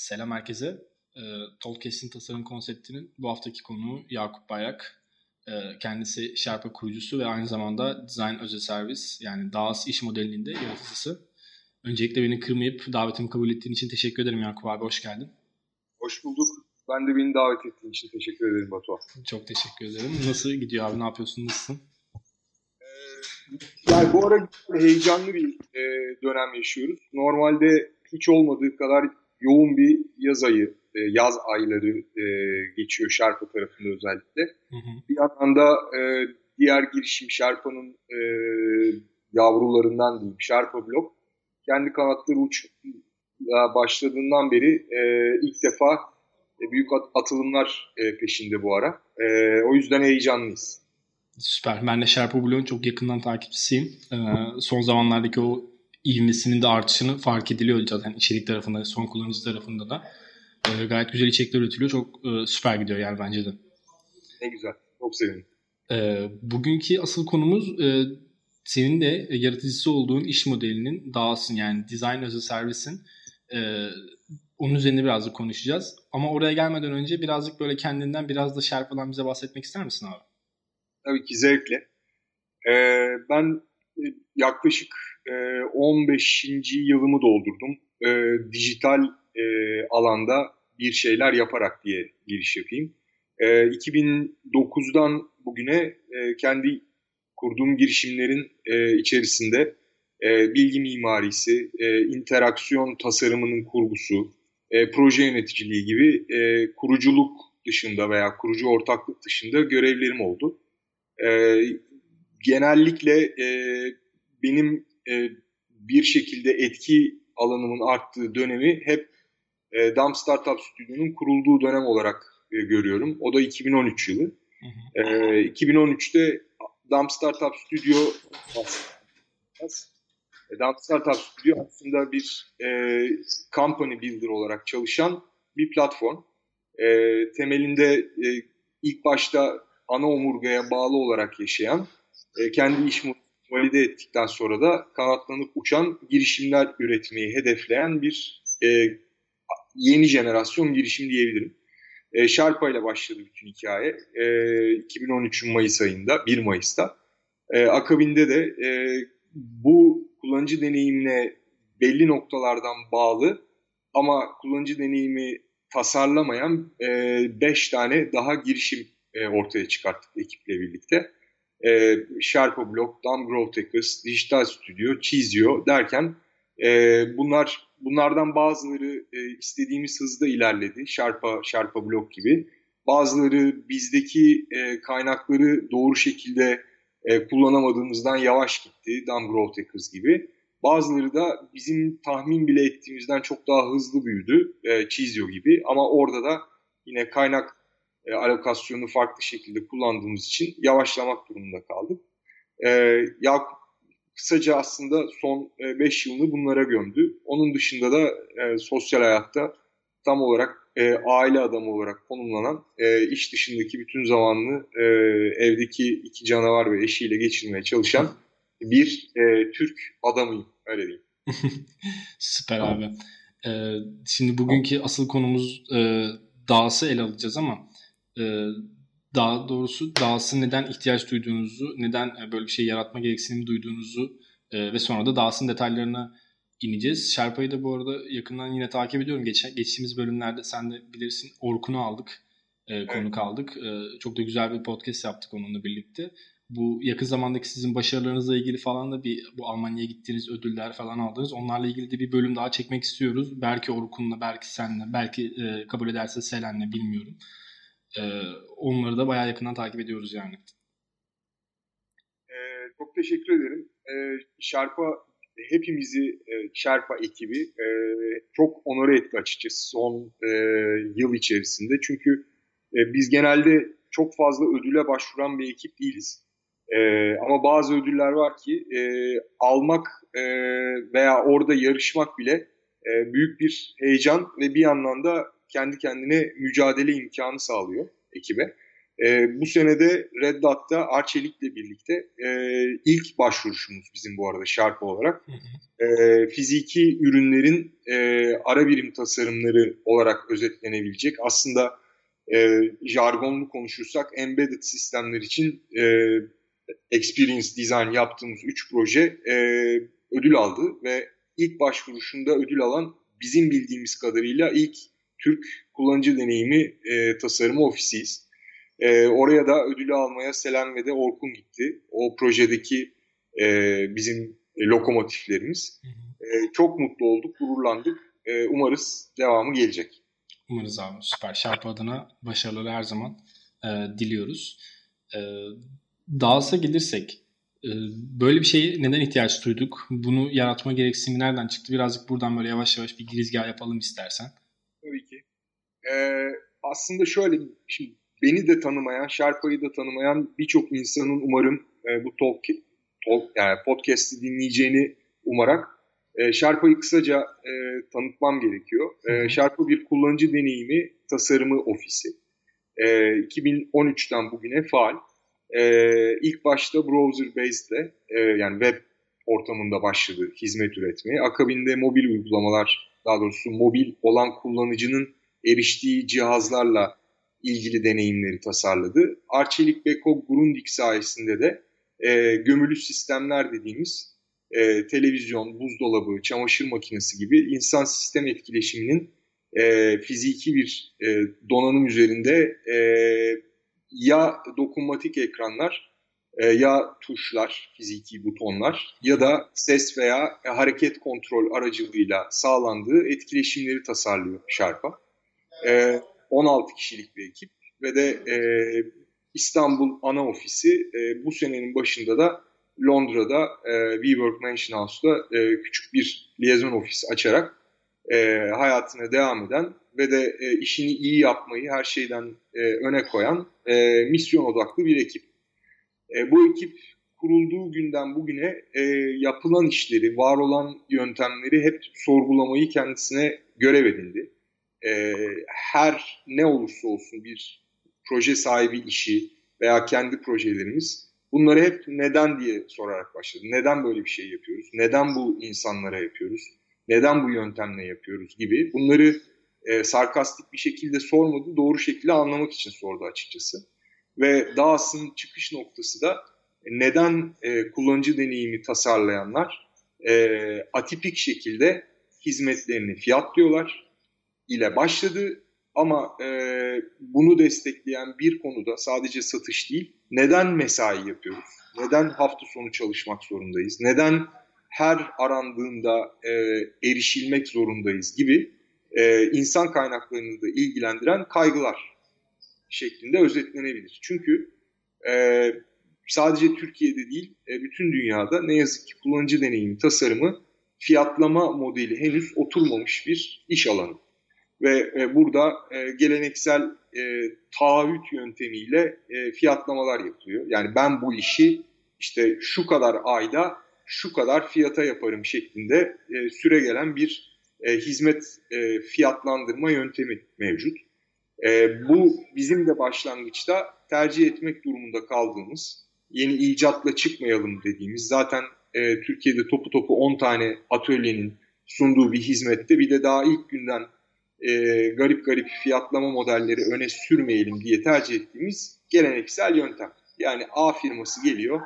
Selam herkese. E, Tolkien tasarım konseptinin bu haftaki konuğu Yakup Bayrak. E, kendisi Sherpa kurucusu ve aynı zamanda Design Özel Servis yani DAOS iş modelinin de yaratıcısı. Öncelikle beni kırmayıp davetimi kabul ettiğin için teşekkür ederim Yakup abi. Hoş geldin. Hoş bulduk. Ben de beni davet ettiğin için teşekkür ederim Batuhan. Çok teşekkür ederim. Nasıl gidiyor abi? Ne yapıyorsun? Nasılsın? Ee, yani bu ara heyecanlı bir e, dönem yaşıyoruz. Normalde hiç olmadığı kadar yoğun bir yaz ayı, e, yaz ayları e, geçiyor Şarpa tarafında özellikle. Hı hı. Bir yandan da e, diğer girişim Şarpa'nın e, yavrularından diyeyim Şarpa Blok kendi kanatları uç başladığından beri e, ilk defa e, büyük atılımlar e, peşinde bu ara. E, o yüzden heyecanlıyız. Süper. Ben de Sherpa Blue'un çok yakından takipçisiyim. Ee, son zamanlardaki o ivmesinin de artışını fark ediliyor zaten içerik tarafında, son kullanıcı tarafında da. E, gayet güzel içerikler üretiliyor. Çok e, süper gidiyor yani bence de. Ne güzel. Çok sevindim. E, bugünkü asıl konumuz e, senin de yaratıcısı olduğun iş modelinin DAO'sın yani Design as a Service'in e, onun üzerine birazcık konuşacağız. Ama oraya gelmeden önce birazcık böyle kendinden biraz da Sherpa'dan bize bahsetmek ister misin abi? Tabii ki zevkle. Ee, ben e, yaklaşık e, 15. yılımı doldurdum. E, dijital e, alanda bir şeyler yaparak diye giriş yapayım. E, 2009'dan bugüne e, kendi kurduğum girişimlerin e, içerisinde e, bilgi mimarisi, e, interaksiyon tasarımının kurgusu, e, proje yöneticiliği gibi e, kuruculuk dışında veya kurucu ortaklık dışında görevlerim oldu. E, genellikle e, benim e, bir şekilde etki alanımın arttığı dönemi hep e, Dump Startup Stüdyo'nun kurulduğu dönem olarak e, görüyorum. O da 2013 yılı. Hı hı. E, 2013'te Dump Startup Studio e, Dump Startup Studio aslında bir e, company builder olarak çalışan bir platform. E, temelinde e, ilk başta ana omurgaya bağlı olarak yaşayan, e, kendi iş valide ettikten sonra da kanatlanıp uçan girişimler üretmeyi hedefleyen bir e, yeni jenerasyon girişim diyebilirim. E, Sharpa ile başladı bütün hikaye. E, 2013'ün Mayıs ayında, 1 Mayıs'ta. E, akabinde de e, bu kullanıcı deneyimine belli noktalardan bağlı ama kullanıcı deneyimi tasarlamayan 5 e, tane daha girişim e, ortaya çıkarttık ekiple birlikte. E, Sherpa Block, Dumb Growth Hackers, Digital Studio, Chizio derken e, bunlar bunlardan bazıları e, istediğimiz hızda ilerledi. Sherpa, Sherpa Block gibi. Bazıları bizdeki e, kaynakları doğru şekilde e, kullanamadığımızdan yavaş gitti. Dumb Growth Hackers gibi. Bazıları da bizim tahmin bile ettiğimizden çok daha hızlı büyüdü. E, Chizio gibi. Ama orada da yine kaynak e, alokasyonu farklı şekilde kullandığımız için yavaşlamak durumunda kaldık. E, Yakup kısaca aslında son 5 e, yılını bunlara gömdü. Onun dışında da e, sosyal hayatta tam olarak e, aile adamı olarak konumlanan e, iş dışındaki bütün zamanını e, evdeki iki canavar ve eşiyle geçirmeye çalışan bir e, Türk adamıyım öyle diyeyim. Süper abi. Ee, şimdi bugünkü asıl konumuz e, dağısı ele alacağız ama daha doğrusu dağısı neden ihtiyaç duyduğunuzu, neden e, böyle bir şey yaratma gereksinimi duyduğunuzu e, ve sonra da dağısın detaylarına ineceğiz. Şerpa'yı da bu arada yakından yine takip ediyorum. Geç, geçtiğimiz bölümlerde sen de bilirsin Orkun'u aldık. E, konuk aldık. E, çok da güzel bir podcast yaptık onunla birlikte. Bu yakın zamandaki sizin başarılarınızla ilgili falan da bir bu Almanya'ya gittiğiniz ödüller falan aldınız. Onlarla ilgili de bir bölüm daha çekmek istiyoruz. Belki Orkun'la, belki senle, belki e, kabul ederse Selen'le bilmiyorum. E, onları da bayağı yakından takip ediyoruz yani. E, çok teşekkür ederim. E, Şarpa hepimizi e, Şerpa ekibi e, çok onore etti açıkçası son e, yıl içerisinde. Çünkü e, biz genelde çok fazla ödüle başvuran bir ekip değiliz. E, ama bazı ödüller var ki e, almak e, veya orada yarışmak bile e, büyük bir heyecan ve bir yandan da kendi kendine mücadele imkanı sağlıyor ekibe. E, bu senede Red Dot'ta Arçelik'le birlikte e, ilk başvuruşumuz bizim bu arada Sharp olarak. E, fiziki ürünlerin e, ara birim tasarımları olarak özetlenebilecek. Aslında e, jargonlu konuşursak embedded sistemler için e, experience design yaptığımız 3 proje e, ödül aldı ve ilk başvuruşunda ödül alan bizim bildiğimiz kadarıyla ilk Türk kullanıcı deneyimi e, tasarımı ofisiyiz. E, oraya da ödülü almaya Selen ve de Orkun gitti. O projedeki e, bizim lokomotiflerimiz. E, çok mutlu olduk, gururlandık. E, umarız devamı gelecek. Umarız abi süper. Şarp adına başarıları her zaman e, diliyoruz. E, Dağılsa gelirsek e, böyle bir şeye neden ihtiyaç duyduk? Bunu yaratma gereksinimi nereden çıktı? Birazcık buradan böyle yavaş yavaş bir girizgah yapalım istersen. Ee, aslında şöyle, şimdi beni de tanımayan, Şarpa'yı da tanımayan birçok insanın umarım e, bu talk, talk yani podcast'i dinleyeceğini umarak e, Şarpa'yı kısaca e, tanıtmam gerekiyor. E, Şarpa bir kullanıcı deneyimi tasarımı ofisi. E, 2013'ten bugüne faal. E, ilk başta browser based'le e, yani web ortamında başladı hizmet üretmeye. Akabinde mobil uygulamalar, daha doğrusu mobil olan kullanıcının eriştiği cihazlarla ilgili deneyimleri tasarladı. Arçelik Beko Grundig sayesinde de e, gömülü sistemler dediğimiz e, televizyon, buzdolabı, çamaşır makinesi gibi insan sistem etkileşiminin e, fiziki bir e, donanım üzerinde e, ya dokunmatik ekranlar e, ya tuşlar, fiziki butonlar ya da ses veya hareket kontrol aracılığıyla sağlandığı etkileşimleri tasarlıyor Sharp'a. E, 16 kişilik bir ekip ve de e, İstanbul ana ofisi e, bu senenin başında da Londra'da e, WeWork Mansion House'da e, küçük bir liyezon ofisi açarak e, hayatına devam eden ve de e, işini iyi yapmayı her şeyden e, öne koyan e, misyon odaklı bir ekip. E, bu ekip kurulduğu günden bugüne e, yapılan işleri, var olan yöntemleri hep sorgulamayı kendisine görev edindi. E, her ne olursa olsun bir proje sahibi işi veya kendi projelerimiz bunları hep neden diye sorarak başladı. Neden böyle bir şey yapıyoruz? Neden bu insanlara yapıyoruz? Neden bu yöntemle yapıyoruz gibi bunları e, sarkastik bir şekilde sormadı, doğru şekilde anlamak için sordu açıkçası. Ve DAS'ın çıkış noktası da e, neden e, kullanıcı deneyimi tasarlayanlar e, atipik şekilde hizmetlerini fiyatlıyorlar ile başladı. Ama e, bunu destekleyen bir konuda sadece satış değil, neden mesai yapıyoruz? Neden hafta sonu çalışmak zorundayız? Neden her arandığında e, erişilmek zorundayız gibi e, insan kaynaklarını da ilgilendiren kaygılar şeklinde özetlenebilir. Çünkü e, sadece Türkiye'de değil, e, bütün dünyada ne yazık ki kullanıcı deneyimi tasarımı fiyatlama modeli henüz oturmamış bir iş alanı. Ve e, burada e, geleneksel e, taahhüt yöntemiyle e, fiyatlamalar yapılıyor. Yani ben bu işi işte şu kadar ayda şu kadar fiyata yaparım şeklinde süre gelen bir hizmet fiyatlandırma yöntemi mevcut. Bu bizim de başlangıçta tercih etmek durumunda kaldığımız, yeni icatla çıkmayalım dediğimiz, zaten Türkiye'de topu topu 10 tane atölyenin sunduğu bir hizmette bir de daha ilk günden e, garip garip fiyatlama modelleri öne sürmeyelim diye tercih ettiğimiz geleneksel yöntem. Yani A firması geliyor,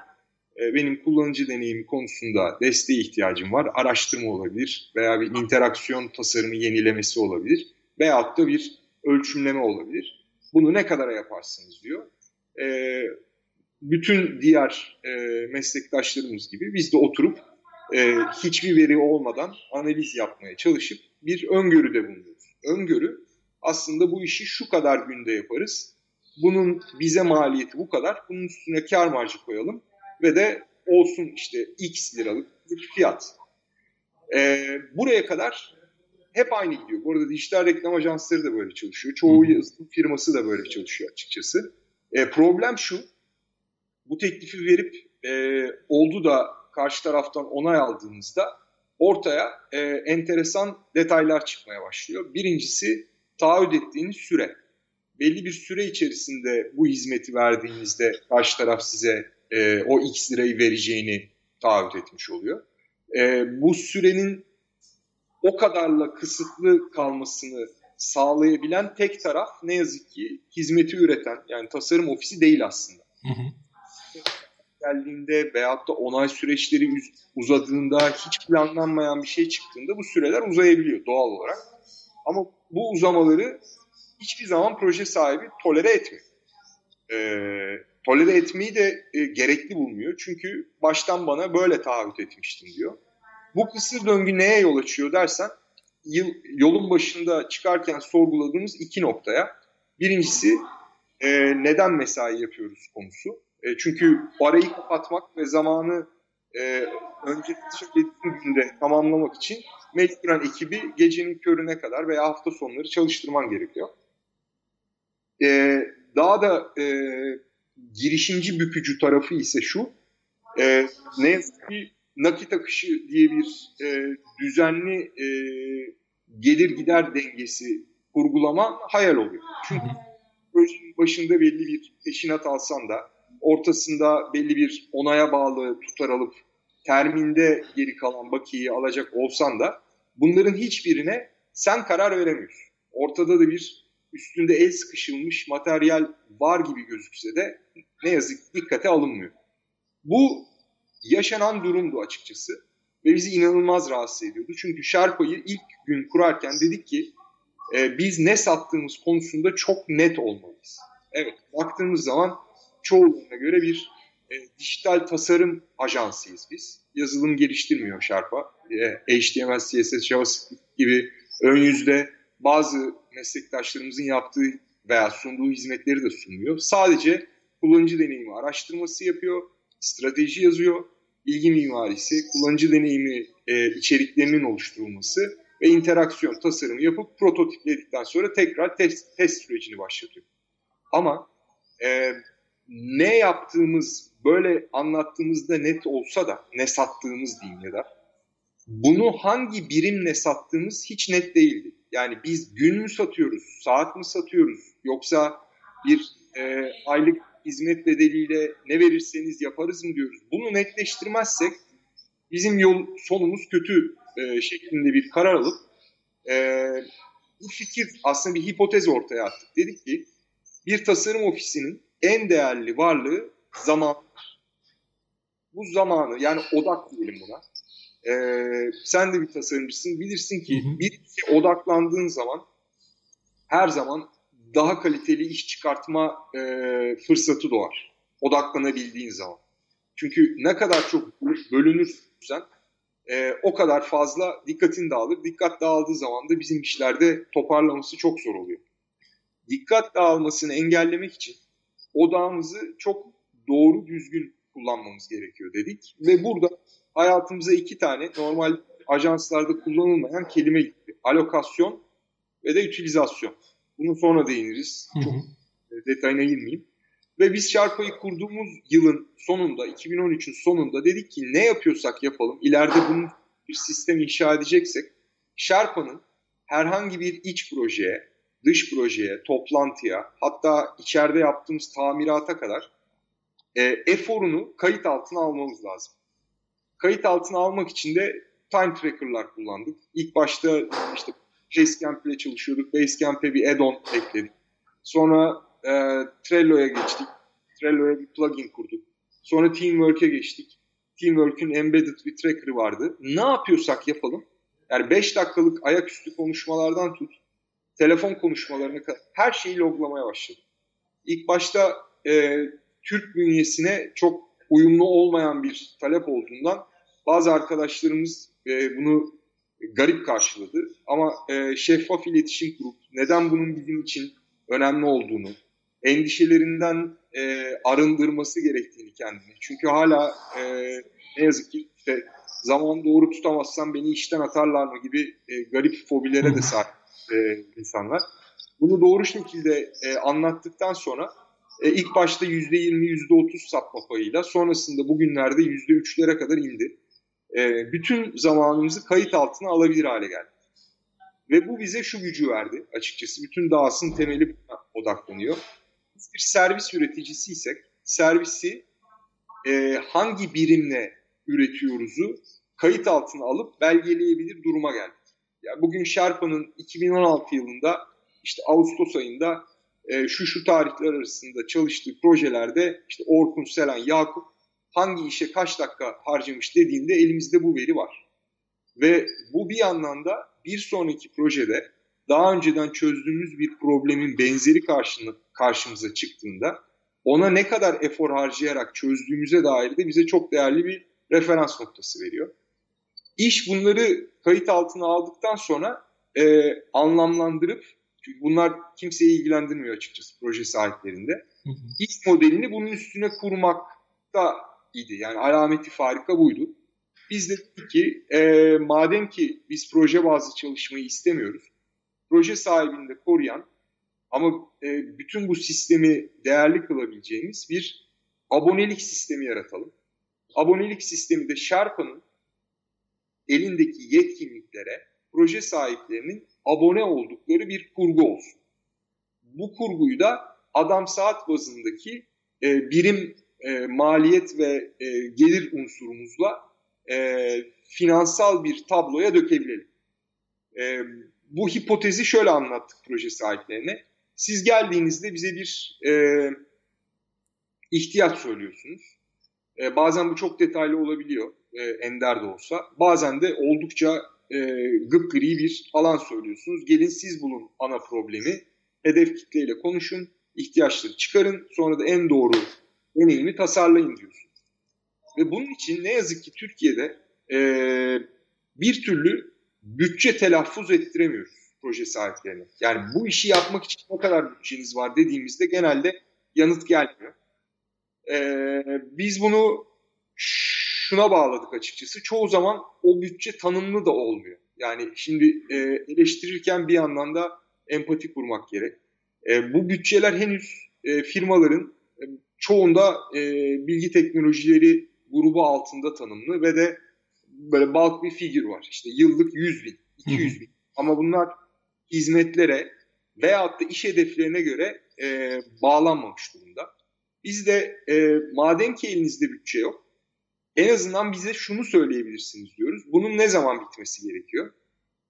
e, benim kullanıcı deneyimi konusunda desteğe ihtiyacım var. Araştırma olabilir veya bir interaksiyon tasarımı yenilemesi olabilir. Veyahut da bir ölçümleme olabilir. Bunu ne kadara yaparsınız diyor. E, bütün diğer e, meslektaşlarımız gibi biz de oturup hiçbir veri olmadan analiz yapmaya çalışıp bir öngörüde bulunuyoruz. Öngörü aslında bu işi şu kadar günde yaparız. Bunun bize maliyeti bu kadar. Bunun üstüne kar marjı koyalım ve de olsun işte x liralık bir fiyat. Ee, buraya kadar hep aynı gidiyor. Bu arada dijital reklam ajansları da böyle çalışıyor. Çoğu yazılım firması da böyle çalışıyor açıkçası. Ee, problem şu, bu teklifi verip e, oldu da karşı taraftan onay aldığınızda ortaya e, enteresan detaylar çıkmaya başlıyor. Birincisi taahhüt ettiğiniz süre. belli bir süre içerisinde bu hizmeti verdiğinizde karşı taraf size e, o X lirayı vereceğini taahhüt etmiş oluyor. E, bu sürenin o kadarla kısıtlı kalmasını sağlayabilen tek taraf ne yazık ki hizmeti üreten yani tasarım ofisi değil aslında. Hı hı. Geldiğinde veyahut da onay süreçleri uzadığında hiç planlanmayan bir şey çıktığında bu süreler uzayabiliyor doğal olarak. Ama bu uzamaları hiçbir zaman proje sahibi tolere etmiyor. Ee, tolere etmeyi de e, gerekli bulmuyor. Çünkü baştan bana böyle taahhüt etmiştin diyor. Bu kısır döngü neye yol açıyor dersen yıl, yolun başında çıkarken sorguladığımız iki noktaya. Birincisi e, neden mesai yapıyoruz konusu. E, çünkü arayı kapatmak ve zamanı e, önce söylediğim günde tamamlamak için mecburen ekibi gecenin körüne kadar veya hafta sonları çalıştırman gerekiyor. E, daha da e, girişimci bükücü tarafı ise şu, e, ne yazık ki nakit akışı diye bir e, düzenli e, gelir gider dengesi kurgulama hayal oluyor. Çünkü projenin başında belli bir peşinat alsan da ortasında belli bir onaya bağlı tutar alıp terminde geri kalan bakiyeyi alacak olsan da bunların hiçbirine sen karar veremiyorsun. Ortada da bir üstünde el sıkışılmış materyal var gibi gözükse de ne yazık ki dikkate alınmıyor. Bu yaşanan durumdu açıkçası ve bizi inanılmaz rahatsız ediyordu. Çünkü Sherpa'yı ilk gün kurarken dedik ki e, biz ne sattığımız konusunda çok net olmalıyız. Evet baktığımız zaman çoğunluğuna göre bir e, dijital tasarım ajansıyız biz. Yazılım geliştirmiyor Sherpa. E, HTML, CSS, JavaScript gibi ön yüzde bazı meslektaşlarımızın yaptığı veya sunduğu hizmetleri de sunmuyor. Sadece kullanıcı deneyimi araştırması yapıyor, strateji yazıyor, bilgi mimarisi, kullanıcı deneyimi e, içeriklerinin oluşturulması ve interaksiyon tasarımı yapıp prototipledikten sonra tekrar test, test sürecini başlatıyor. Ama e, ne yaptığımız böyle anlattığımızda net olsa da ne sattığımız diyeyim ya da bunu hangi birimle sattığımız hiç net değildi. Yani biz gün mü satıyoruz, saat mi satıyoruz yoksa bir e, aylık hizmet bedeliyle ne verirseniz yaparız mı diyoruz. Bunu netleştirmezsek bizim yol sonumuz kötü e, şeklinde bir karar alıp e, bu fikir aslında bir hipotez ortaya attık. Dedik ki bir tasarım ofisinin en değerli varlığı zaman. Bu zamanı yani odak diyelim buna. Ee, sen de bir tasarımcısın. Bilirsin ki hı hı. bir işe odaklandığın zaman her zaman daha kaliteli iş çıkartma e, fırsatı doğar. Odaklanabildiğin zaman. Çünkü ne kadar çok bölünürsen e, o kadar fazla dikkatin dağılır. Dikkat dağıldığı zaman da bizim işlerde toparlaması çok zor oluyor. Dikkat dağılmasını engellemek için odağımızı çok doğru düzgün kullanmamız gerekiyor dedik. Ve burada hayatımıza iki tane normal ajanslarda kullanılmayan kelime gitti. Alokasyon ve de utilizasyon. Bunu sonra değiniriz. Hı hı. Çok e, detayına girmeyeyim. Ve biz Sharpa'yı kurduğumuz yılın sonunda, 2013'ün sonunda dedik ki ne yapıyorsak yapalım, ileride bunun bir sistem inşa edeceksek, Sharpa'nın herhangi bir iç projeye, dış projeye, toplantıya, hatta içeride yaptığımız tamirata kadar e, eforunu kayıt altına almamız lazım. Kayıt altına almak için de time tracker'lar kullandık. İlk başta işte Basecamp ile çalışıyorduk. Basecamp'e bir add-on ekledik. Sonra e, Trello'ya geçtik. Trello'ya bir plugin kurduk. Sonra Teamwork'e geçtik. Teamwork'ün embedded bir tracker'ı vardı. Ne yapıyorsak yapalım. Yani 5 dakikalık ayaküstü konuşmalardan tut, telefon konuşmalarına kadar her şeyi loglamaya başladı. İlk başta e, Türk bünyesine çok uyumlu olmayan bir talep olduğundan bazı arkadaşlarımız e, bunu garip karşıladı. Ama e, şeffaf iletişim kurup neden bunun bizim için önemli olduğunu, endişelerinden e, arındırması gerektiğini kendini. Çünkü hala e, ne yazık ki işte zaman doğru tutamazsam beni işten atarlar mı gibi e, garip fobilere de sahip e, insanlar. Bunu doğru şekilde e, anlattıktan sonra e, ilk başta %20, %30 satma payıyla sonrasında bugünlerde %3'lere kadar indi. E, bütün zamanımızı kayıt altına alabilir hale geldi. Ve bu bize şu gücü verdi açıkçası. Bütün DAS'ın temeli buna odaklanıyor. Biz bir servis üreticisiysek servisi e, hangi birimle üretiyoruzu kayıt altına alıp belgeleyebilir duruma geldik. Yani bugün Sherpa'nın 2016 yılında işte Ağustos ayında e, şu şu tarihler arasında çalıştığı projelerde işte Orkun, Selen, Yakup hangi işe kaç dakika harcamış dediğinde elimizde bu veri var. Ve bu bir yandan da bir sonraki projede daha önceden çözdüğümüz bir problemin benzeri karşına, karşımıza çıktığında ona ne kadar efor harcayarak çözdüğümüze dair de bize çok değerli bir referans noktası veriyor. İş bunları kayıt altına aldıktan sonra e, anlamlandırıp çünkü bunlar kimseyi ilgilendirmiyor açıkçası proje sahiplerinde. Hı hı. İş modelini bunun üstüne kurmak da idi. Yani alameti farika buydu. Biz de dedik ki e, madem ki biz proje bazlı çalışmayı istemiyoruz, proje sahibini de koruyan ama e, bütün bu sistemi değerli kılabileceğimiz bir abonelik sistemi yaratalım. Abonelik sistemi de Sherpa'nın elindeki yetkinliklere proje sahiplerinin abone oldukları bir kurgu olsun. Bu kurguyu da adam saat bazındaki e, birim e, maliyet ve e, gelir unsurumuzla e, finansal bir tabloya dökebilelim. E, bu hipotezi şöyle anlattık proje sahiplerine. Siz geldiğinizde bize bir e, ihtiyaç söylüyorsunuz. E, bazen bu çok detaylı olabiliyor, e, ender de olsa. Bazen de oldukça e, gri bir alan söylüyorsunuz. Gelin siz bulun ana problemi, hedef kitleyle konuşun, ihtiyaçları çıkarın, sonra da en doğru deneyimi tasarlayın diyorsunuz. Ve bunun için ne yazık ki Türkiye'de e, bir türlü bütçe telaffuz ettiremiyoruz proje sahiplerine. Yani bu işi yapmak için ne kadar bütçeniz var dediğimizde genelde yanıt gelmiyor. Ee, biz bunu şuna bağladık açıkçası. Çoğu zaman o bütçe tanımlı da olmuyor. Yani şimdi e, eleştirirken bir yandan da empati kurmak gerek. E, bu bütçeler henüz e, firmaların e, çoğunda e, bilgi teknolojileri grubu altında tanımlı ve de böyle bulk bir figür var. İşte yıllık 100 bin, 200 bin. Ama bunlar hizmetlere veyahut da iş hedeflerine göre e, bağlanmamış durumda. Biz de e, madem ki elinizde bütçe yok, en azından bize şunu söyleyebilirsiniz diyoruz. Bunun ne zaman bitmesi gerekiyor?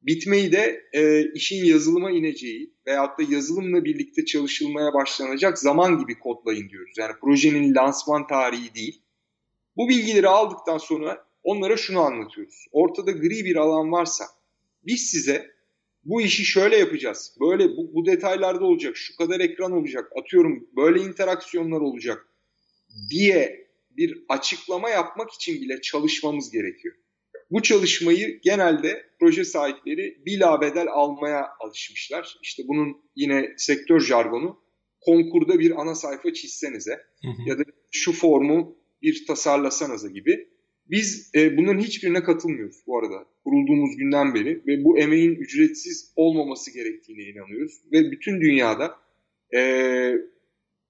Bitmeyi de e, işin yazılıma ineceği veyahut da yazılımla birlikte çalışılmaya başlanacak zaman gibi kodlayın diyoruz. Yani projenin lansman tarihi değil. Bu bilgileri aldıktan sonra onlara şunu anlatıyoruz. Ortada gri bir alan varsa biz size bu işi şöyle yapacağız. Böyle bu, bu detaylarda olacak. Şu kadar ekran olacak. Atıyorum böyle interaksiyonlar olacak diye bir açıklama yapmak için bile çalışmamız gerekiyor. Bu çalışmayı genelde proje sahipleri bilabedel almaya alışmışlar. İşte bunun yine sektör jargonu konkurda bir ana sayfa çizsenize hı hı. ya da şu formu bir tasarlasanıza gibi. Biz e, bunların hiçbirine katılmıyoruz bu arada kurulduğumuz günden beri ve bu emeğin ücretsiz olmaması gerektiğine inanıyoruz. Ve bütün dünyada e,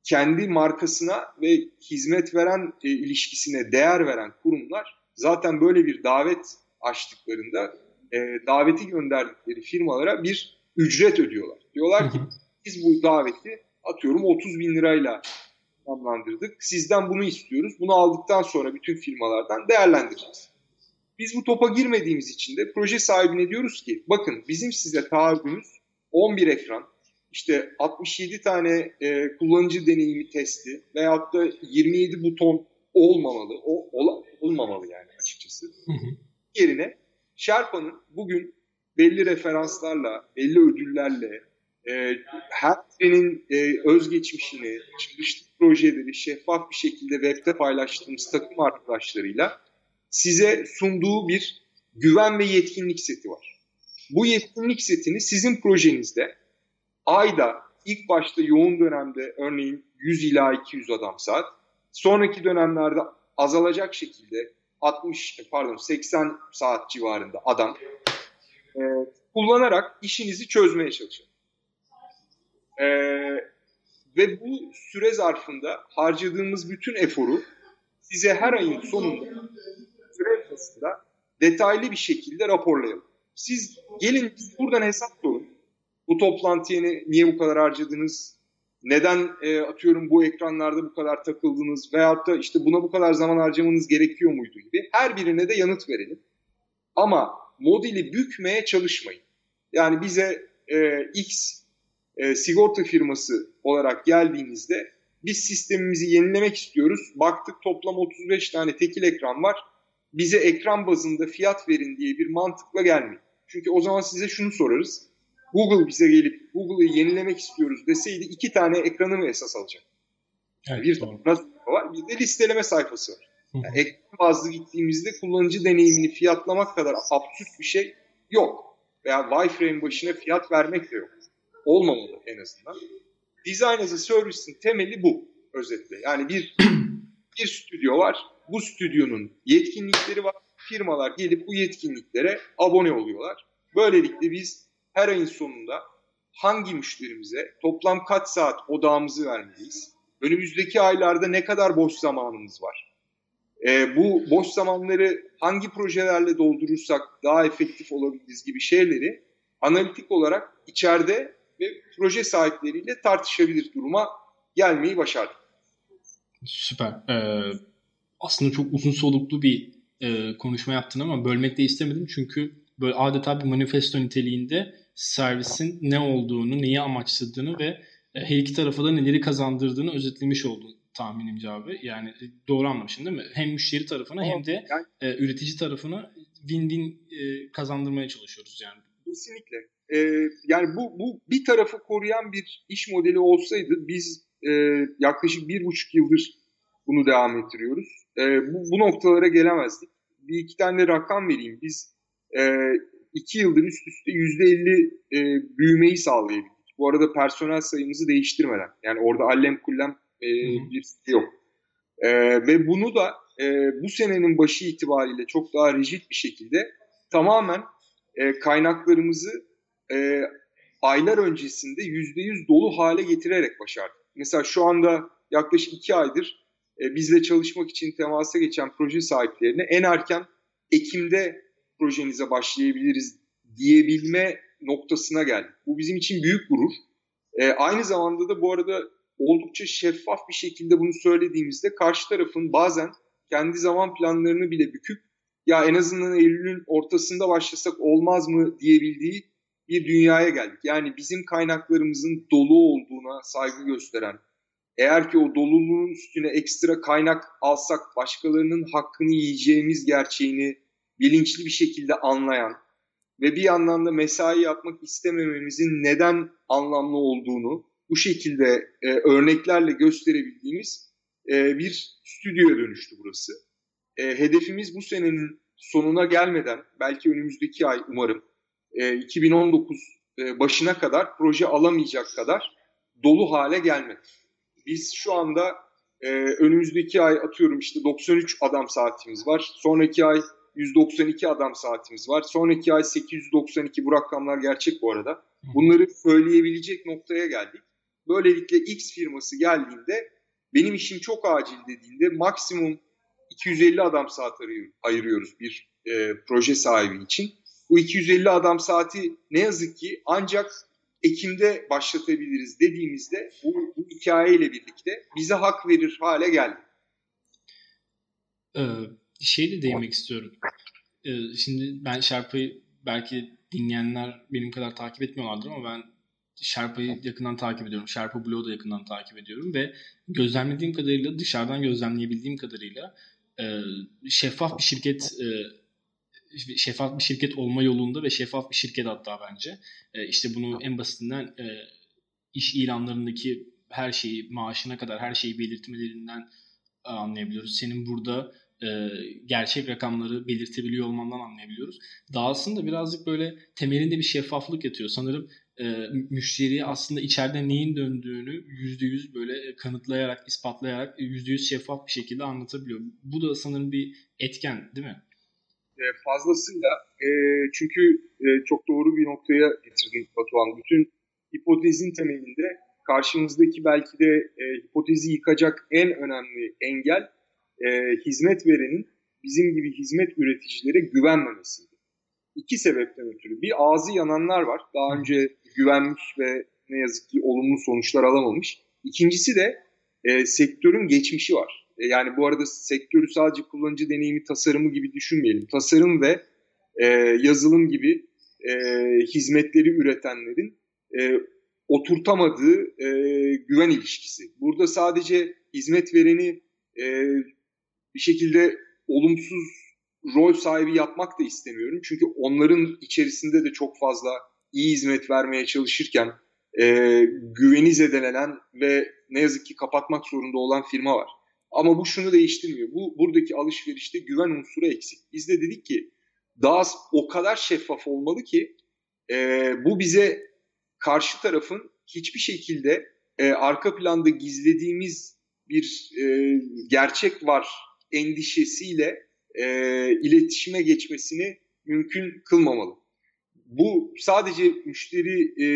kendi markasına ve hizmet veren e, ilişkisine değer veren kurumlar zaten böyle bir davet açtıklarında e, daveti gönderdikleri firmalara bir ücret ödüyorlar. Diyorlar ki biz bu daveti atıyorum 30 bin lirayla tamamlandırdık. Sizden bunu istiyoruz. Bunu aldıktan sonra bütün firmalardan değerlendireceğiz. Biz bu topa girmediğimiz için de proje sahibine diyoruz ki bakın bizim size taahhüdümüz 11 ekran, işte 67 tane e, kullanıcı deneyimi testi veyahut da 27 buton olmamalı. O ol, olmamalı yani açıkçası. Hı hı. Yerine Sherpa'nın bugün belli referanslarla, belli ödüllerle e, her birinin e, özgeçmişini, çalıştığı projeleri şeffaf bir şekilde webde paylaştığımız takım arkadaşlarıyla size sunduğu bir güven ve yetkinlik seti var. Bu yetkinlik setini sizin projenizde ayda ilk başta yoğun dönemde örneğin 100 ila 200 adam saat, sonraki dönemlerde azalacak şekilde 60 pardon 80 saat civarında adam e, kullanarak işinizi çözmeye çalışın. E, ve bu süre zarfında harcadığımız bütün eforu size her ayın sonunda süre arasında detaylı bir şekilde raporlayalım. Siz gelin buradan hesap sorun. Bu toplantıya niye bu kadar harcadınız? Neden e, atıyorum bu ekranlarda bu kadar takıldınız? Veyahut da işte buna bu kadar zaman harcamanız gerekiyor muydu gibi. Her birine de yanıt verelim. Ama modeli bükmeye çalışmayın. Yani bize e, X e, sigorta firması olarak geldiğinizde biz sistemimizi yenilemek istiyoruz. Baktık toplam 35 tane tekil ekran var. Bize ekran bazında fiyat verin diye bir mantıkla gelmeyin. Çünkü o zaman size şunu sorarız. Google bize gelip Google'ı yenilemek istiyoruz deseydi iki tane ekranı mı esas alacak? Evet, bir tane var bir de listeleme sayfası var. Yani ekran bazlı gittiğimizde kullanıcı deneyimini fiyatlamak kadar absürt bir şey yok. Veya wireframe başına fiyat vermek de yok. Olmamalı en azından. Design as a Service'in temeli bu özetle. Yani bir bir stüdyo var. Bu stüdyonun yetkinlikleri var. Firmalar gelip bu yetkinliklere abone oluyorlar. Böylelikle biz her ayın sonunda hangi müşterimize toplam kaç saat odağımızı vermeliyiz? Önümüzdeki aylarda ne kadar boş zamanımız var? E, bu boş zamanları hangi projelerle doldurursak daha efektif olabiliriz gibi şeyleri analitik olarak içeride ve proje sahipleriyle tartışabilir duruma gelmeyi başardık. Süper. Ee, aslında çok uzun soluklu bir e, konuşma yaptın ama bölmek de istemedim çünkü böyle adeta bir manifesto niteliğinde servisin ne olduğunu, neyi amaçladığını ve e, her iki tarafa da neleri kazandırdığını özetlemiş oldun tahminimce abi. Yani e, doğru anlamışsın değil mi? Hem müşteri tarafına Ama hem de yani, e, üretici tarafına win-win e, kazandırmaya çalışıyoruz yani. Kesinlikle. Ee, yani bu, bu bir tarafı koruyan bir iş modeli olsaydı biz e, yaklaşık bir buçuk yıldır bunu devam ettiriyoruz. E, bu, bu noktalara gelemezdik. Bir iki tane de rakam vereyim. Biz e, iki yıldır üst üste yüzde elli e, büyümeyi sağlayabildik. Bu arada personel sayımızı değiştirmeden. Yani orada allem kullem e, bir yok. E, ve bunu da e, bu senenin başı itibariyle çok daha rigid bir şekilde tamamen e, kaynaklarımızı e, aylar öncesinde yüzde yüz dolu hale getirerek başardık. Mesela şu anda yaklaşık iki aydır e, bizle çalışmak için temasa geçen proje sahiplerine en erken Ekim'de projenize başlayabiliriz diyebilme noktasına geldik. Bu bizim için büyük gurur. E, aynı zamanda da bu arada oldukça şeffaf bir şekilde bunu söylediğimizde karşı tarafın bazen kendi zaman planlarını bile büküp ya en azından Eylül'ün ortasında başlasak olmaz mı diyebildiği bir dünyaya geldik. Yani bizim kaynaklarımızın dolu olduğuna saygı gösteren, eğer ki o doluluğun üstüne ekstra kaynak alsak başkalarının hakkını yiyeceğimiz gerçeğini bilinçli bir şekilde anlayan ve bir yandan da mesai yapmak istemememizin neden anlamlı olduğunu bu şekilde e, örneklerle gösterebildiğimiz e, bir stüdyoya dönüştü burası. E, hedefimiz bu senenin sonuna gelmeden belki önümüzdeki ay umarım e, 2019 e, başına kadar proje alamayacak kadar dolu hale gelmek. Biz şu anda e, önümüzdeki ay atıyorum işte 93 adam saatimiz var. Sonraki ay 192 adam saatimiz var. Sonraki ay 892 bu rakamlar gerçek bu arada. Bunları söyleyebilecek noktaya geldik. Böylelikle X firması geldiğinde benim işim çok acil dediğinde maksimum 250 adam saat ayırıyoruz bir e, proje sahibi için. Bu 250 adam saati ne yazık ki ancak Ekim'de başlatabiliriz dediğimizde bu, bu hikayeyle birlikte bize hak verir hale geldi. Ee, şey de değinmek istiyorum. Ee, şimdi ben Sherpa'yı belki dinleyenler benim kadar takip etmiyorlardır ama ben Sherpa'yı yakından takip ediyorum. Sherpa Blog'u da yakından takip ediyorum ve gözlemlediğim kadarıyla dışarıdan gözlemleyebildiğim kadarıyla e, şeffaf bir şirket e, şeffaf bir şirket olma yolunda ve şeffaf bir şirket hatta bence. E, işte bunu en basitinden e, iş ilanlarındaki her şeyi, maaşına kadar her şeyi belirtmelerinden e, anlayabiliyoruz. Senin burada e, gerçek rakamları belirtebiliyor olmandan anlayabiliyoruz. Dahasında birazcık böyle temelinde bir şeffaflık yatıyor. Sanırım e, müşteriye aslında içeride neyin döndüğünü yüzde yüz böyle kanıtlayarak, ispatlayarak yüzde yüz şeffaf bir şekilde anlatabiliyor. Bu da sanırım bir etken değil mi? E, fazlasıyla e, çünkü e, çok doğru bir noktaya getirdin Batuhan. Bütün hipotezin temelinde karşımızdaki belki de e, hipotezi yıkacak en önemli engel e, hizmet verenin bizim gibi hizmet üreticilere güvenmemesiydi. iki sebepten ötürü. Bir ağzı yananlar var. Daha önce güvenmiş ve ne yazık ki olumlu sonuçlar alamamış. İkincisi de e, sektörün geçmişi var. E, yani bu arada sektörü sadece kullanıcı deneyimi tasarımı gibi düşünmeyelim. Tasarım ve e, yazılım gibi e, hizmetleri üretenlerin e, oturtamadığı e, güven ilişkisi. Burada sadece hizmet vereni e, bir şekilde olumsuz rol sahibi yapmak da istemiyorum. Çünkü onların içerisinde de çok fazla iyi hizmet vermeye çalışırken e, güveni zedelenen ve ne yazık ki kapatmak zorunda olan firma var. Ama bu şunu değiştirmiyor. Bu buradaki alışverişte güven unsuru eksik. Biz de dedik ki daha o kadar şeffaf olmalı ki e, bu bize karşı tarafın hiçbir şekilde e, arka planda gizlediğimiz bir e, gerçek var endişesiyle e, iletişime geçmesini mümkün kılmamalı. Bu sadece müşteri e,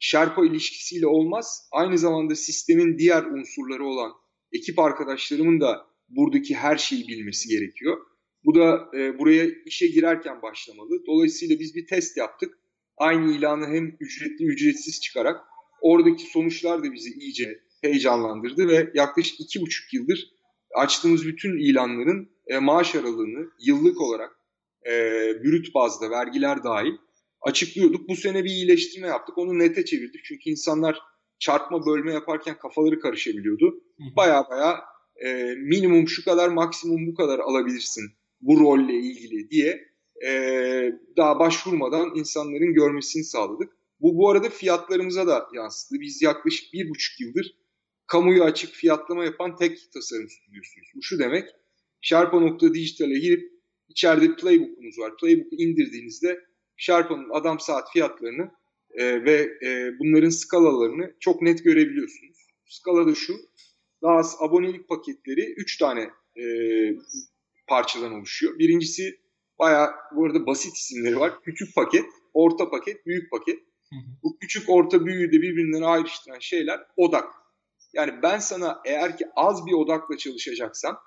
şerpa ilişkisiyle olmaz. Aynı zamanda sistemin diğer unsurları olan ekip arkadaşlarımın da buradaki her şeyi bilmesi gerekiyor. Bu da e, buraya işe girerken başlamalı. Dolayısıyla biz bir test yaptık. Aynı ilanı hem ücretli ücretsiz çıkarak oradaki sonuçlar da bizi iyice heyecanlandırdı ve yaklaşık iki buçuk yıldır açtığımız bütün ilanların e, maaş aralığını yıllık olarak e, brüt bazda vergiler dahil açıklıyorduk. Bu sene bir iyileştirme yaptık. Onu nete çevirdik. Çünkü insanlar çarpma bölme yaparken kafaları karışabiliyordu. Baya baya e, minimum şu kadar maksimum bu kadar alabilirsin bu rolle ilgili diye e, daha başvurmadan insanların görmesini sağladık. Bu bu arada fiyatlarımıza da yansıdı. Biz yaklaşık bir buçuk yıldır kamuya açık fiyatlama yapan tek tasarım stüdyosuyuz. Bu şu demek, Sherpa.digital'e girip içeride Playbook'umuz var. Playbook'u indirdiğinizde Sherpa'nın adam saat fiyatlarını e, ve e, bunların skalalarını çok net görebiliyorsunuz. Skala da şu, daha az abonelik paketleri 3 tane e, parçadan oluşuyor. Birincisi bayağı bu arada basit isimleri var. Küçük paket, orta paket, büyük paket. Bu küçük, orta, büyüğü de birbirinden ayrıştıran şeyler odak. Yani ben sana eğer ki az bir odakla çalışacaksam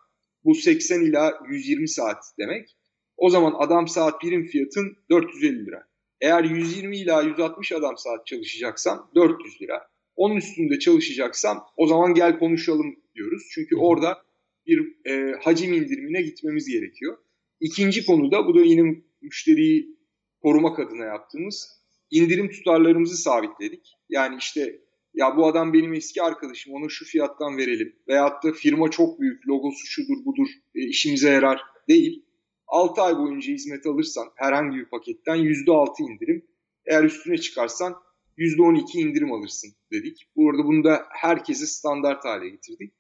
bu 80 ila 120 saat demek. O zaman adam saat birim fiyatın 450 lira. Eğer 120 ila 160 adam saat çalışacaksam 400 lira. Onun üstünde çalışacaksam o zaman gel konuşalım diyoruz. Çünkü orada bir e, hacim indirimine gitmemiz gerekiyor. İkinci konuda bu da yine müşteriyi korumak adına yaptığımız indirim tutarlarımızı sabitledik. Yani işte ya bu adam benim eski arkadaşım ona şu fiyattan verelim. Veyahut da firma çok büyük logosu şudur budur e, işimize yarar değil. 6 ay boyunca hizmet alırsan herhangi bir paketten %6 indirim. Eğer üstüne çıkarsan %12 indirim alırsın dedik. Bu arada bunu da herkese standart hale getirdik.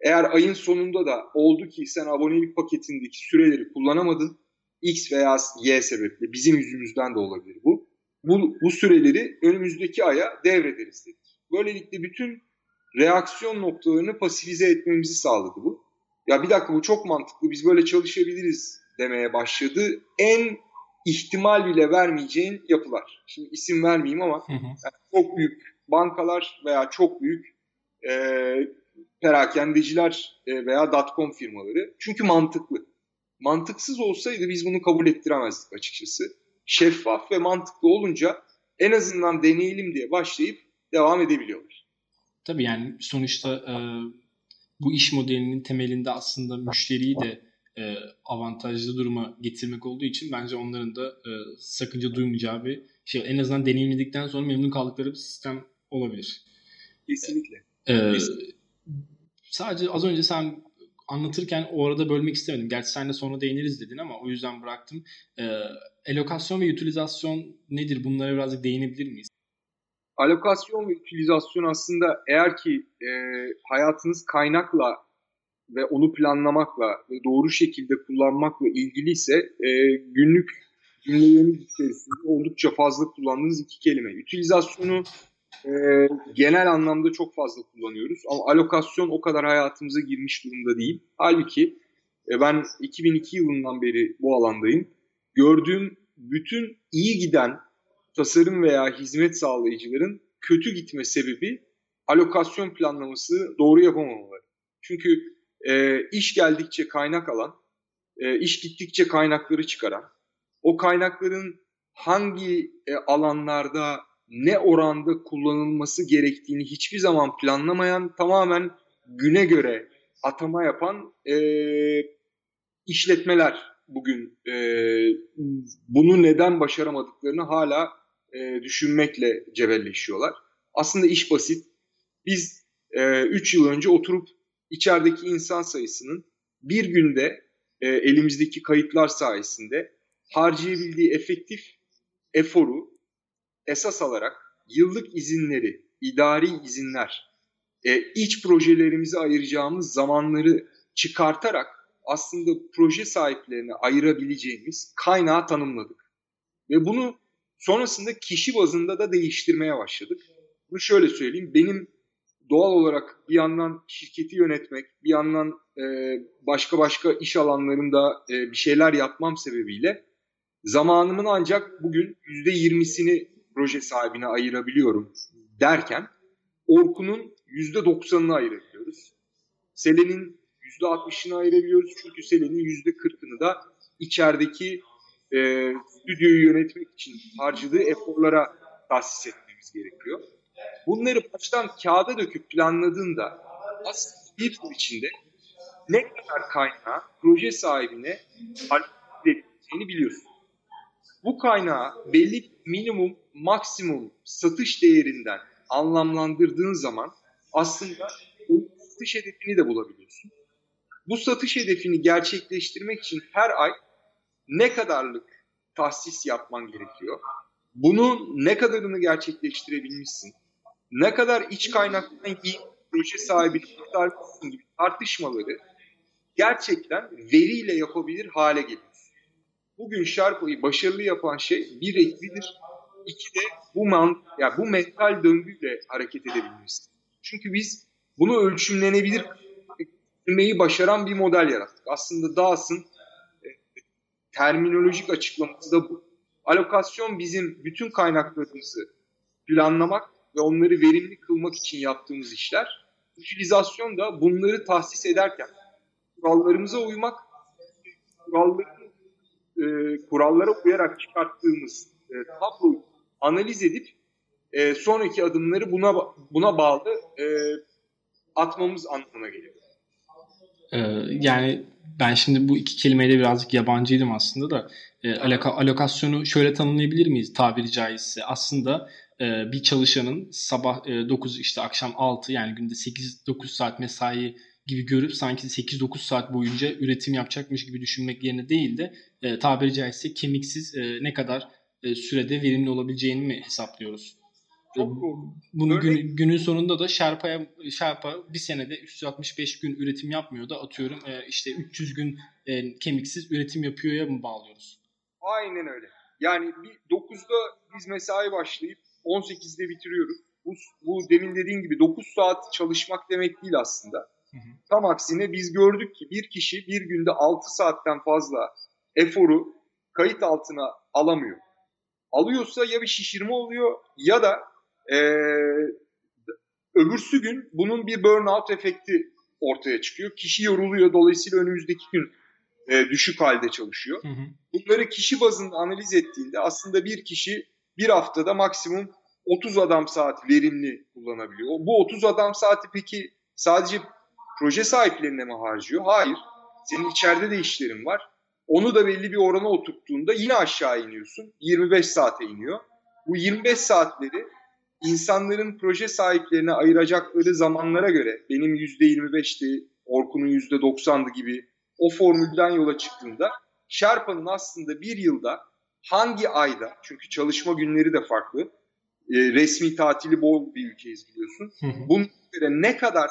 Eğer ayın sonunda da oldu ki sen abonelik paketindeki süreleri kullanamadın, X veya Y sebeple bizim yüzümüzden de olabilir bu. Bu, bu süreleri önümüzdeki aya devrederiz dedik. Böylelikle bütün reaksiyon noktalarını pasifize etmemizi sağladı bu. Ya bir dakika bu çok mantıklı biz böyle çalışabiliriz demeye başladı. En ihtimal bile vermeyeceğin yapılar. Şimdi isim vermeyeyim ama Yani çok büyük bankalar veya çok büyük e, perakendeciler e, veya dotcom firmaları. Çünkü mantıklı. Mantıksız olsaydı biz bunu kabul ettiremezdik açıkçası. Şeffaf ve mantıklı olunca en azından deneyelim diye başlayıp devam edebiliyorlar. Tabii yani sonuçta e, bu iş modelinin temelinde aslında müşteriyi de e, avantajlı duruma getirmek olduğu için bence onların da e, sakınca duymayacağı bir şey. En azından deneyimledikten sonra memnun kaldıkları bir sistem olabilir. Kesinlikle. E, Sadece az önce sen anlatırken o arada bölmek istemedim. Gerçi sen de sonra değiniriz dedin ama o yüzden bıraktım. E, elokasyon ve utilizasyon nedir? Bunlara birazcık değinebilir miyiz? Alokasyon ve utilizasyon aslında eğer ki e, hayatınız kaynakla ve onu planlamakla ve doğru şekilde kullanmakla ilgiliyse e, günlük cümleleriniz içerisinde oldukça fazla kullandığınız iki kelime. Utilizasyonu e, genel anlamda çok fazla kullanıyoruz ama alokasyon o kadar hayatımıza girmiş durumda değil. Halbuki e, ben 2002 yılından beri bu alandayım. Gördüğüm bütün iyi giden tasarım veya hizmet sağlayıcıların kötü gitme sebebi alokasyon planlaması doğru yapamamaları. Çünkü e, iş geldikçe kaynak alan, e, iş gittikçe kaynakları çıkaran, o kaynakların hangi e, alanlarda ne oranda kullanılması gerektiğini hiçbir zaman planlamayan, tamamen güne göre atama yapan e, işletmeler bugün e, bunu neden başaramadıklarını hala e, düşünmekle cebelleşiyorlar. Aslında iş basit. Biz 3 e, yıl önce oturup içerideki insan sayısının bir günde e, elimizdeki kayıtlar sayesinde harcayabildiği efektif eforu esas alarak yıllık izinleri, idari izinler, e, iç projelerimize ayıracağımız zamanları çıkartarak aslında proje sahiplerine ayırabileceğimiz kaynağı tanımladık. Ve bunu sonrasında kişi bazında da değiştirmeye başladık. Bunu şöyle söyleyeyim, benim doğal olarak bir yandan şirketi yönetmek, bir yandan e, başka başka iş alanlarında e, bir şeyler yapmam sebebiyle zamanımın ancak bugün %20'sini proje sahibine ayırabiliyorum derken Orkun'un %90'ını ayırabiliyoruz. Selen'in %60'ını ayırabiliyoruz çünkü Selen'in %40'ını da içerideki e, stüdyoyu yönetmek için harcadığı eforlara tahsis etmemiz gerekiyor. Bunları baştan kağıda döküp planladığında aslında bir yıl içinde ne kadar kaynağı proje sahibine halledeceğini biliyorsun. Bu kaynağı belli minimum, maksimum satış değerinden anlamlandırdığın zaman aslında o satış hedefini de bulabiliyorsun. Bu satış hedefini gerçekleştirmek için her ay ne kadarlık tahsis yapman gerekiyor? Bunun ne kadarını gerçekleştirebilmişsin? Ne kadar iç kaynaktan iyi proje sahibi kurtarmışsın gibi tartışmaları gerçekten veriyle yapabilir hale geliyorsun. Bugün Sharpa'yı başarılı yapan şey bir eklidir. İki de bu man, yani bu mental döngüyle hareket edebilmesi. Çünkü biz bunu ölçümlenebilir kılmayı başaran bir model yarattık. Aslında DAS'ın terminolojik açıklaması da bu. Alokasyon bizim bütün kaynaklarımızı planlamak ve onları verimli kılmak için yaptığımız işler. Utilizasyon da bunları tahsis ederken kurallarımıza uymak, kuralları, e, kurallara uyarak çıkarttığımız e, tabloyu analiz edip e, sonraki adımları buna buna bağlı e, atmamız anlamına geliyor. Ee, yani ben şimdi bu iki kelimeyle birazcık yabancıydım aslında da e, aloka, alokasyonu şöyle tanımlayabilir miyiz tabiri caizse? Aslında e, bir çalışanın sabah e, 9 işte akşam 6 yani günde 8-9 saat mesai gibi görüp sanki 8-9 saat boyunca üretim yapacakmış gibi düşünmek yerine değil de e, tabiri caizse kemiksiz e, ne kadar e, sürede verimli olabileceğini mi hesaplıyoruz? Çok. Bunu gün, günün sonunda da Sherpa'ya Sherpa bir senede 365 gün üretim yapmıyor da atıyorum e, işte 300 gün e, kemiksiz üretim yapıyor ya mı bağlıyoruz? Aynen öyle. Yani bir 9'da biz mesai başlayıp 18'de bitiriyoruz. Bu, bu demin dediğin gibi 9 saat çalışmak demek değil aslında. Hı hı. Tam aksine biz gördük ki bir kişi bir günde 6 saatten fazla eforu kayıt altına alamıyor. Alıyorsa ya bir şişirme oluyor ya da e, öbürsü gün bunun bir burnout efekti ortaya çıkıyor. Kişi yoruluyor. Dolayısıyla önümüzdeki gün e, düşük halde çalışıyor. Hı hı. Bunları kişi bazında analiz ettiğinde aslında bir kişi bir haftada maksimum 30 adam saat verimli kullanabiliyor. Bu 30 adam saati peki sadece proje sahiplerine mi harcıyor? Hayır. Senin içeride de işlerin var. Onu da belli bir orana oturttuğunda yine aşağı iniyorsun. 25 saate iniyor. Bu 25 saatleri insanların proje sahiplerine ayıracakları zamanlara göre benim %25'ti, Orkun'un %90'dı gibi o formülden yola çıktığında Sherpa'nın aslında bir yılda hangi ayda, çünkü çalışma günleri de farklı, e, resmi tatili bol bir ülkeyiz biliyorsun. Bunun göre ne kadar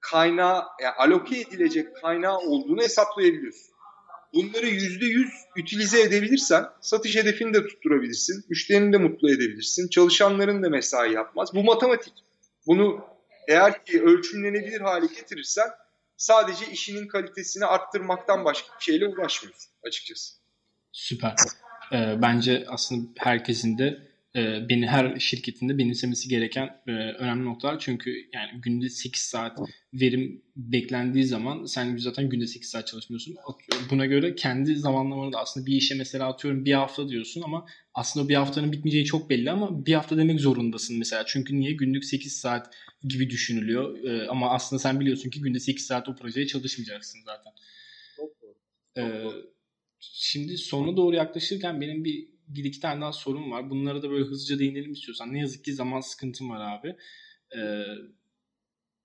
kaynağı, yani aloke edilecek kaynağı olduğunu hesaplayabiliyorsun. Bunları yüzde yüz ütilize edebilirsen satış hedefini de tutturabilirsin. Müşterini de mutlu edebilirsin. Çalışanların da mesai yapmaz. Bu matematik. Bunu eğer ki ölçümlenebilir hale getirirsen sadece işinin kalitesini arttırmaktan başka bir şeyle uğraşmıyorsun açıkçası. Süper. Ee, bence aslında herkesin de e, beni her şirketinde benimsemesi gereken e, önemli noktalar. Çünkü yani günde 8 saat verim beklendiği zaman sen zaten günde 8 saat çalışmıyorsun. Buna göre kendi zamanlamanı da aslında bir işe mesela atıyorum bir hafta diyorsun ama aslında bir haftanın bitmeyeceği çok belli ama bir hafta demek zorundasın mesela. Çünkü niye? Günlük 8 saat gibi düşünülüyor. E, ama aslında sen biliyorsun ki günde 8 saat o projeye çalışmayacaksın zaten. Çok doğru. Ee, şimdi sona doğru yaklaşırken benim bir bir iki tane daha sorun var. Bunlara da böyle hızlıca değinelim istiyorsan. Ne yazık ki zaman sıkıntım var abi. Ee,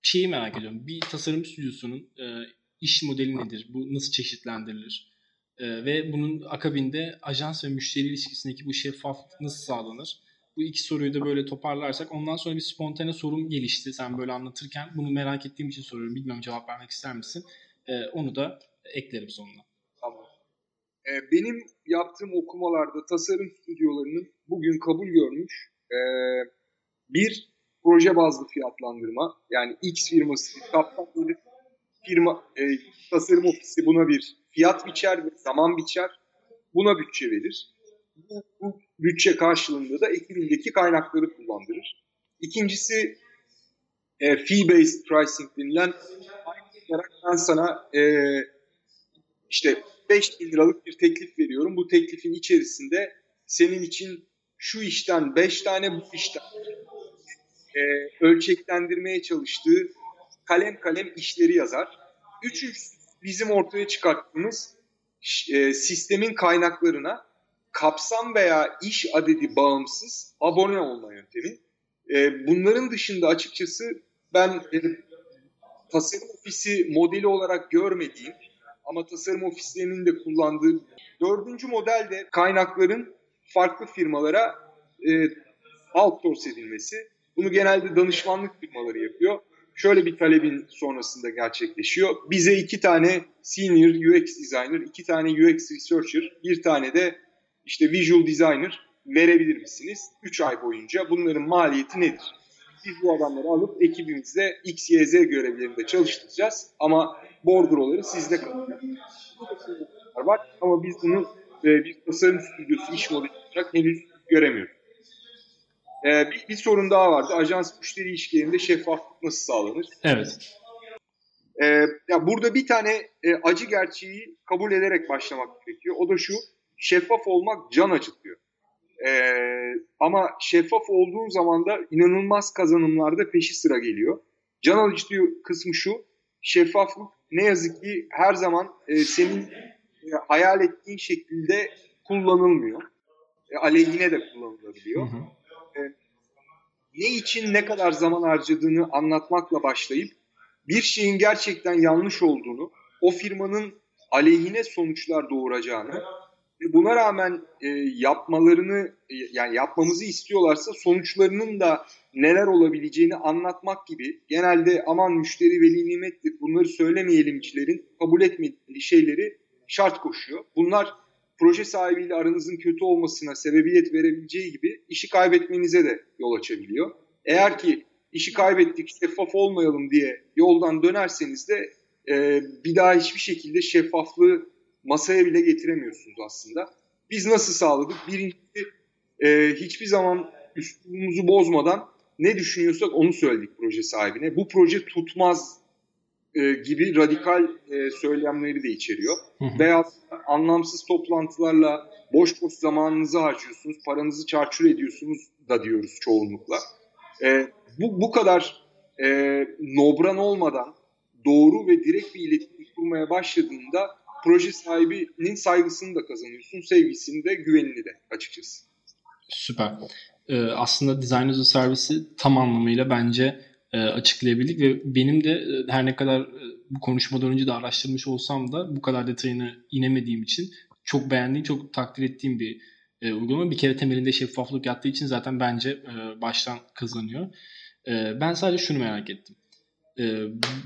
şeyi merak ediyorum. Bir tasarım stüdyosunun e, iş modeli nedir? Bu nasıl çeşitlendirilir? E, ve bunun akabinde ajans ve müşteri ilişkisindeki bu şeffaflık nasıl sağlanır? Bu iki soruyu da böyle toparlarsak ondan sonra bir spontane sorum gelişti sen böyle anlatırken. Bunu merak ettiğim için soruyorum. Bilmiyorum cevap vermek ister misin? E, onu da eklerim sonuna. Tamam. E, benim yaptığım okumalarda tasarım stüdyolarının bugün kabul görmüş e, bir proje bazlı fiyatlandırma yani X firması kaptan firma e, tasarım ofisi buna bir fiyat biçer ve zaman biçer. Buna bütçe verir. Bu, bu bütçe karşılığında da ekibindeki kaynakları kullandırır. İkincisi e, fee-based pricing denilen olarak ben sana e, işte 5 bin liralık bir teklif veriyorum. Bu teklifin içerisinde senin için şu işten 5 tane bu işten e, ölçeklendirmeye çalıştığı kalem kalem işleri yazar. Üçüncüsü bizim ortaya çıkarttığımız e, sistemin kaynaklarına kapsam veya iş adedi bağımsız abone olma yöntemi. E, bunların dışında açıkçası ben e, tasarım ofisi modeli olarak görmediğim ama tasarım ofislerinin de kullandığı dördüncü model de kaynakların farklı firmalara e, outsource edilmesi. Bunu genelde danışmanlık firmaları yapıyor. Şöyle bir talebin sonrasında gerçekleşiyor. Bize iki tane senior UX designer, iki tane UX researcher, bir tane de işte visual designer verebilir misiniz? 3 ay boyunca bunların maliyeti nedir? Biz bu adamları alıp ekibimizde X, Y, Z görevlerinde çalıştıracağız. Ama bordroları sizde kalacak. var ama biz bunu e, bir tasarım stüdyosu iş modeli olarak henüz göremiyoruz. E, bir, bir sorun daha vardı. Ajans müşteri ilişkilerinde şeffaflık nasıl sağlanır? Evet. E, ya burada bir tane e, acı gerçeği kabul ederek başlamak gerekiyor. O da şu, şeffaf olmak can acıtıyor. E, ama şeffaf olduğun zaman da inanılmaz kazanımlarda peşi sıra geliyor. Can acıtıyor kısmı şu, şeffaflık ne yazık ki her zaman e, senin e, hayal ettiğin şekilde kullanılmıyor. E, aleyhine de kullanılabiliyor. Hı hı. E, ne için ne kadar zaman harcadığını anlatmakla başlayıp bir şeyin gerçekten yanlış olduğunu, o firmanın aleyhine sonuçlar doğuracağını buna rağmen e, yapmalarını e, yani yapmamızı istiyorlarsa sonuçlarının da neler olabileceğini anlatmak gibi genelde aman müşteri veli nimettir bunları söylemeyelimcilerin kabul etmediği şeyleri şart koşuyor. Bunlar proje sahibiyle aranızın kötü olmasına sebebiyet verebileceği gibi işi kaybetmenize de yol açabiliyor. Eğer ki işi kaybettik şeffaf olmayalım diye yoldan dönerseniz de e, bir daha hiçbir şekilde şeffaflığı masaya bile getiremiyorsunuz aslında. Biz nasıl sağladık? Birincisi e, hiçbir zaman üslubumuzu bozmadan ne düşünüyorsak onu söyledik proje sahibine. Bu proje tutmaz e, gibi radikal e, söylemleri de içeriyor. Veya anlamsız toplantılarla boş boş zamanınızı harcıyorsunuz, paranızı çarçur ediyorsunuz da diyoruz çoğunlukla. E, bu, bu kadar e, nobran olmadan doğru ve direkt bir iletişim kurmaya başladığında proje sahibinin saygısını da kazanıyorsun, sevgisini de, güvenini de açıkçası. Süper. Ee, aslında Design as a Service'i tam anlamıyla bence e, açıklayabildik ve benim de e, her ne kadar e, bu konuşmadan önce de araştırmış olsam da bu kadar detayını inemediğim için çok beğendiğim, çok takdir ettiğim bir e, uygulama. Bir kere temelinde şeffaflık yattığı için zaten bence e, baştan kazanıyor. E, ben sadece şunu merak ettim. E,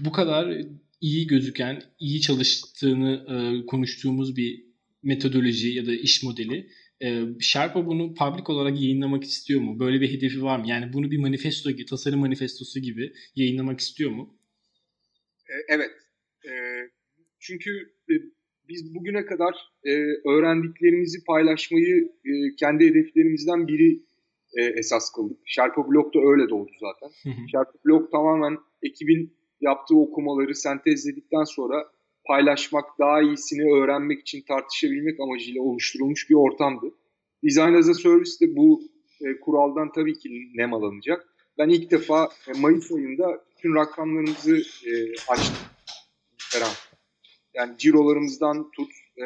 bu kadar iyi gözüken, iyi çalıştığını e, konuştuğumuz bir metodoloji ya da iş modeli e, Sherpa bunu public olarak yayınlamak istiyor mu? Böyle bir hedefi var mı? Yani bunu bir manifesto gibi, tasarım manifestosu gibi yayınlamak istiyor mu? E, evet. E, çünkü e, biz bugüne kadar e, öğrendiklerimizi paylaşmayı e, kendi hedeflerimizden biri e, esas kıldık. Sherpa Blog da öyle doğdu zaten. Sherpa Blog tamamen ekibin yaptığı okumaları sentezledikten sonra paylaşmak, daha iyisini öğrenmek için tartışabilmek amacıyla oluşturulmuş bir ortamdı. Design as a Service de bu e, kuraldan tabii ki nemalanacak. Ben ilk defa e, Mayıs ayında bütün rakamlarımızı e, açtım. Yani cirolarımızdan tut, e,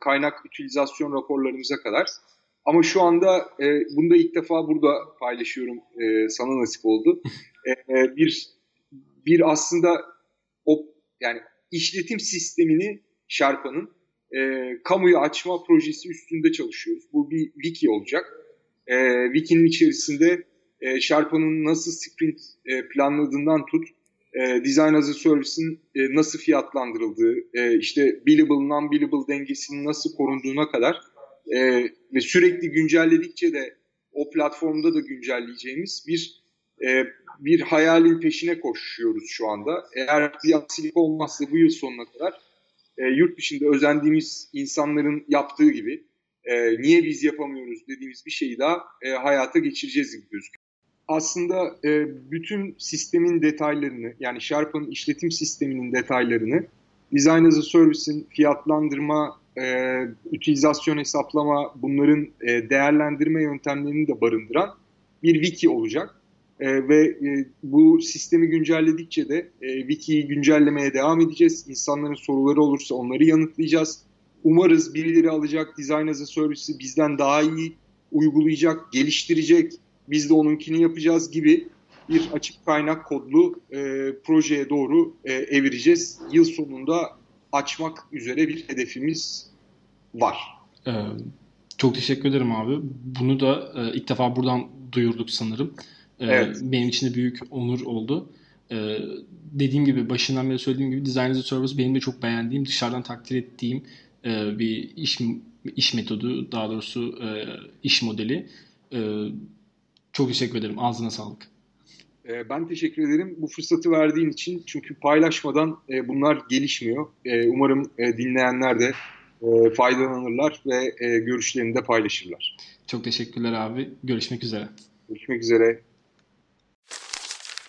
kaynak utilizasyon raporlarımıza kadar. Ama şu anda e, bunu da ilk defa burada paylaşıyorum. E, sana nasip oldu. E, e, bir bir aslında o yani işletim sistemini Sherpa'nın e, kamuya açma projesi üstünde çalışıyoruz. Bu bir wiki olacak. E, wiki'nin içerisinde e, Sherpa'nın nasıl sprint e, planladığından tut, e, Design as a Service'in e, nasıl fiyatlandırıldığı, e, işte billable, non-billable dengesinin nasıl korunduğuna kadar e, ve sürekli güncelledikçe de o platformda da güncelleyeceğimiz bir e, bir hayalin peşine koşuyoruz şu anda. Eğer bir aksilik olmazsa bu yıl sonuna kadar e, yurt dışında özendiğimiz insanların yaptığı gibi e, niye biz yapamıyoruz dediğimiz bir şeyi daha e, hayata geçireceğiz gibi gözüküyor. Aslında e, bütün sistemin detaylarını yani Sherpa'nın işletim sisteminin detaylarını Design as a Service'in fiyatlandırma, e, utilizasyon hesaplama, bunların e, değerlendirme yöntemlerini de barındıran bir wiki olacak. E, ve e, bu sistemi güncelledikçe de e, Wiki'yi güncellemeye devam edeceğiz. İnsanların soruları olursa onları yanıtlayacağız. Umarız birileri alacak Design as a Service'i bizden daha iyi uygulayacak, geliştirecek. Biz de onunkini yapacağız gibi bir açık kaynak kodlu e, projeye doğru e, evireceğiz. Yıl sonunda açmak üzere bir hedefimiz var. Ee, çok teşekkür ederim abi. Bunu da e, ilk defa buradan duyurduk sanırım. Ee, evet. Benim için de büyük onur oldu. Ee, dediğim gibi başından beri söylediğim gibi Design as a Service benim de çok beğendiğim, dışarıdan takdir ettiğim e, bir iş iş metodu, daha doğrusu e, iş modeli. E, çok teşekkür ederim. Ağzına sağlık. E, ben teşekkür ederim bu fırsatı verdiğin için. Çünkü paylaşmadan bunlar gelişmiyor. Umarım dinleyenler de faydalanırlar ve görüşlerini de paylaşırlar. Çok teşekkürler abi. Görüşmek üzere. Görüşmek üzere.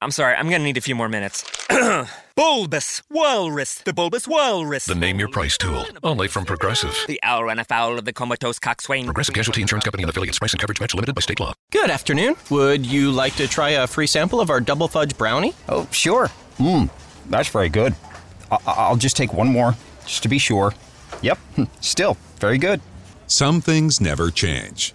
I'm sorry, I'm gonna need a few more minutes. bulbous Walrus, the Bulbous Walrus. The name your price tool, only from Progressive. The owl ran afoul of the comatose coxswain. Progressive Casualty Insurance Company and affiliates. Price and coverage match limited by state law. Good afternoon. Would you like to try a free sample of our double fudge brownie? Oh, sure. Mmm, that's very good. I- I'll just take one more, just to be sure. Yep, still very good. Some things never change,